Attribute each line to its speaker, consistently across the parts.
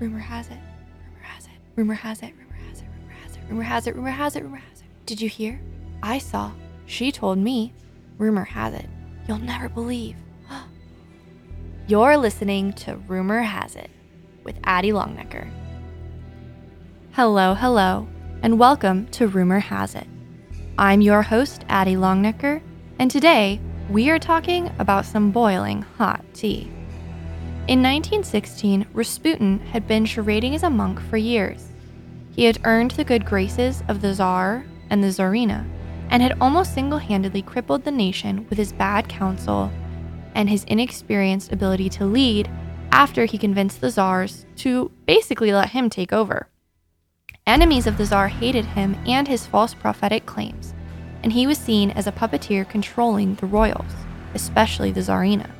Speaker 1: Rumor has it. Rumor has it. Rumor has it. Rumor has it. Rumor has it. Rumor has it. Rumor has it. Rumor has it. Did you hear? I saw. She told me. Rumor has it. You'll never believe. You're listening to Rumor Has It with Addie Longnecker. Hello, hello, and welcome to Rumor Has It. I'm your host, Addie Longnecker, and today we are talking about some boiling hot tea. In 1916, Rasputin had been charading as a monk for years. He had earned the good graces of the Tsar and the Tsarina, and had almost single handedly crippled the nation with his bad counsel and his inexperienced ability to lead after he convinced the Tsars to basically let him take over. Enemies of the Tsar hated him and his false prophetic claims, and he was seen as a puppeteer controlling the royals, especially the Tsarina.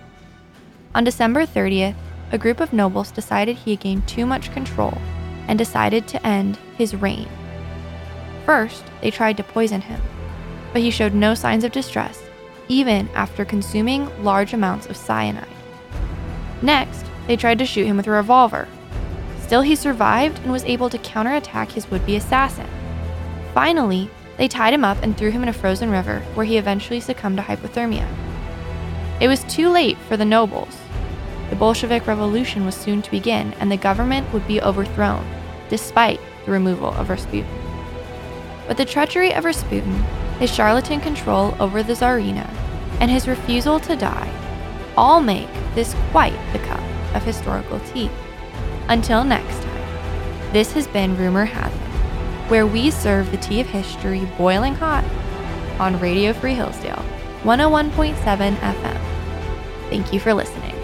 Speaker 1: On December 30th, a group of nobles decided he had gained too much control and decided to end his reign. First, they tried to poison him, but he showed no signs of distress, even after consuming large amounts of cyanide. Next, they tried to shoot him with a revolver. Still, he survived and was able to counterattack his would be assassin. Finally, they tied him up and threw him in a frozen river where he eventually succumbed to hypothermia. It was too late for the nobles. Bolshevik Revolution was soon to begin, and the government would be overthrown, despite the removal of Rasputin. But the treachery of Rasputin, his charlatan control over the Tsarina, and his refusal to die all make this quite the cup of historical tea. Until next time, this has been Rumor Has It, where we serve the tea of history boiling hot on Radio Free Hillsdale 101.7 FM. Thank you for listening.